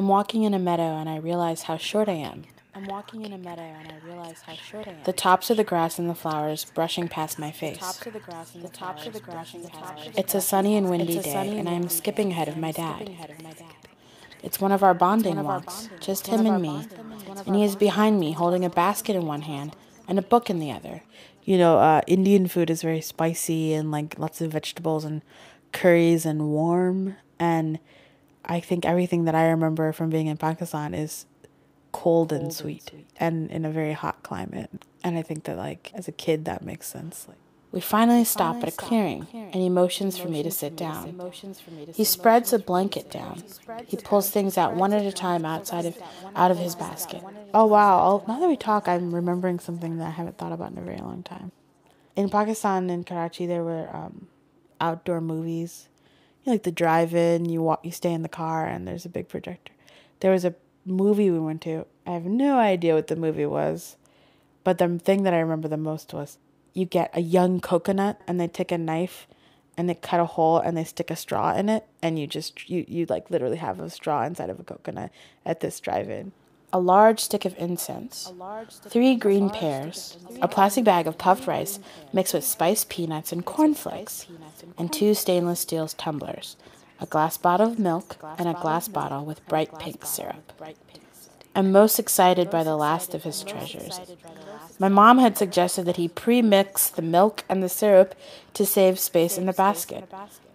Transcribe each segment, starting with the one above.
I'm walking in a meadow and I realize how short I am. I'm walking in a meadow and I realize how short I am. The tops of the grass and the flowers brushing past my face. The tops of the grass and the tops of the grass and the flowers. It's a sunny and windy day, and I am skipping ahead of my dad. It's one of our bonding walks, just him and me, and he is behind me holding a basket in one hand and a book in the other. You know, uh, Indian food is very spicy and like lots of vegetables and curries and warm. And I think everything that I remember from being in Pakistan is cold and sweet and in a very hot climate. And I think that like as a kid that makes sense. Like We finally stop at a clearing, and he motions for me to sit down. He spreads a blanket down. He pulls things out one at a time outside of out of his basket. Oh wow! I'll, now that we talk, I'm remembering something that I haven't thought about in a very long time. In Pakistan, in Karachi, there were um, outdoor movies. You know, like the drive-in. You walk, you stay in the car, and there's a big projector. There was a movie we went to. I have no idea what the movie was, but the thing that I remember the most was you get a young coconut, and they take a knife, and they cut a hole, and they stick a straw in it, and you just you you like literally have a straw inside of a coconut at this drive-in a large stick of incense, three green pears, a plastic bag of puffed rice mixed with spiced peanuts and cornflakes, and two stainless steel tumblers, a glass bottle of milk, and a glass bottle with bright pink syrup. I'm most excited by the last of his treasures. My mom had suggested that he pre mix the milk and the syrup to save space in the basket,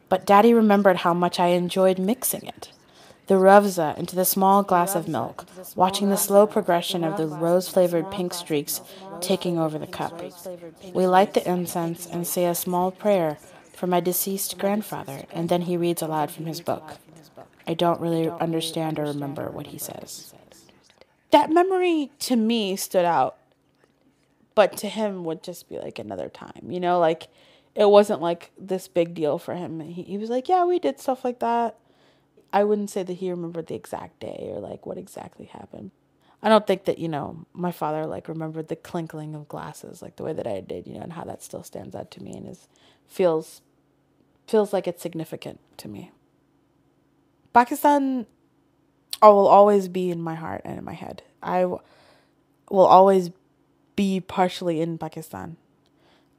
but Daddy remembered how much I enjoyed mixing it the Rooh Afzah into the small glass of milk, watching the slow progression of the rose flavored pink streaks taking over the cup. We light the incense and say a small prayer for my deceased grandfather, and then he reads aloud from his book. I don't really understand or remember what he says. That memory to me stood out, but to him would just be like another time, you know, like it wasn't like this big deal for him. He, he was like, Yeah, we did stuff like that I wouldn't say that he remembered the exact day or like what exactly happened. I don't think that, you know, my father like remembered the clinkling of glasses like the way that I did, you know, and how that still stands out to me and is feels feels like it's significant to me. Pakistan I will always be in my heart and in my head. I will always be partially in Pakistan.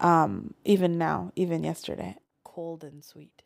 Um, even now, even yesterday. Cold and sweet.